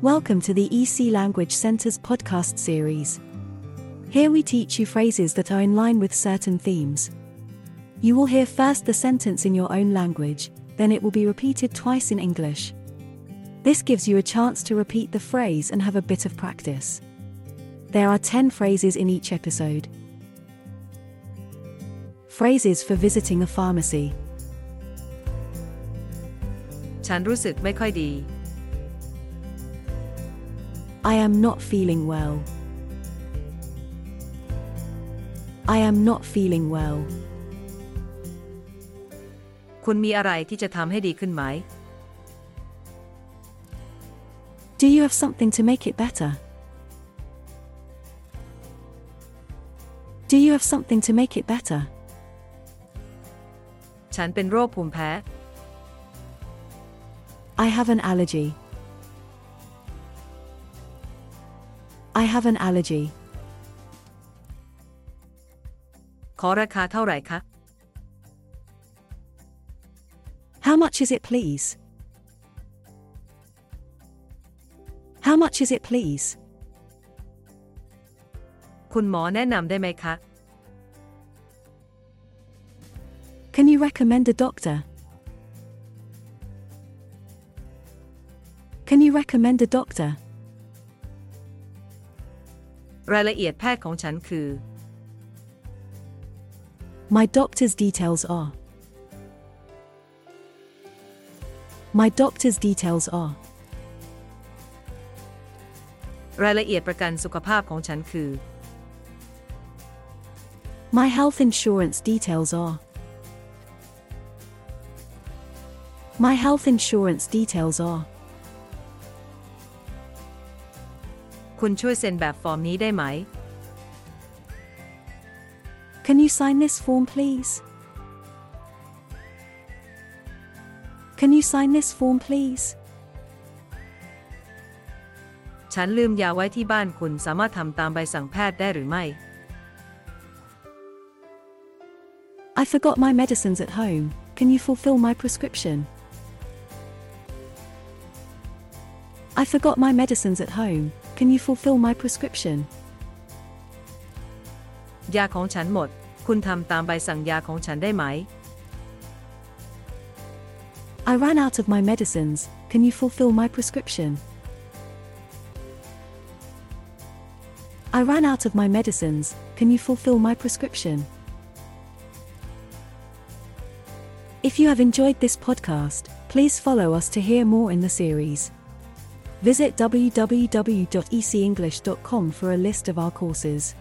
Welcome to the EC Language Center's podcast series. Here we teach you phrases that are in line with certain themes. You will hear first the sentence in your own language, then it will be repeated twice in English. This gives you a chance to repeat the phrase and have a bit of practice. There are 10 phrases in each episode. Phrases for visiting a pharmacy. ฉันรู้สึกไม่ค่อยดี I am not feeling well. I am not feeling well. คุณมีอะไรที่จะทำให้ดีขึ้นไหม Do you have something to make it better? Do you have something to make it better? ฉันเป็นโรคภูมิแพ้ I have an allergy. I have an allergy. ขอราคาเท่าไหร่คะ How much is it, please? How much is it, please? คุณหมอแนะนำได้ไหมคะ Can you recommend a doctor? Can you recommend a doctor? รายละเอียดแพทย์ของฉันคือ My doctor's details are. My doctor's details are. รายละเอียดประกันสุขภาพของฉันคือ My health insurance details are. My health insurance details are. คุณช่วยเซ็นแบบฟอร์มนี้ได้ไหม Can you sign this form, please? Can you sign this form, please? ฉันลืมยาไว้ที่บ้านคุณสามารถทำตามใบสั่งแพทย์ได้หรือไม่ I forgot my medicines at home. Can you fulfill my prescription? I forgot my medicines at home. Can you fulfill my prescription? ยาของฉันหมด คุณทำตามใบสั่งยาของฉันได้ไหม I ran out of my medicines. Can you fulfill my prescription? I ran out of my medicines. Can you fulfill my prescription? If you have enjoyed this podcast, please follow us to hear more in the series. Visit www.ecenglish.com for a list of our courses.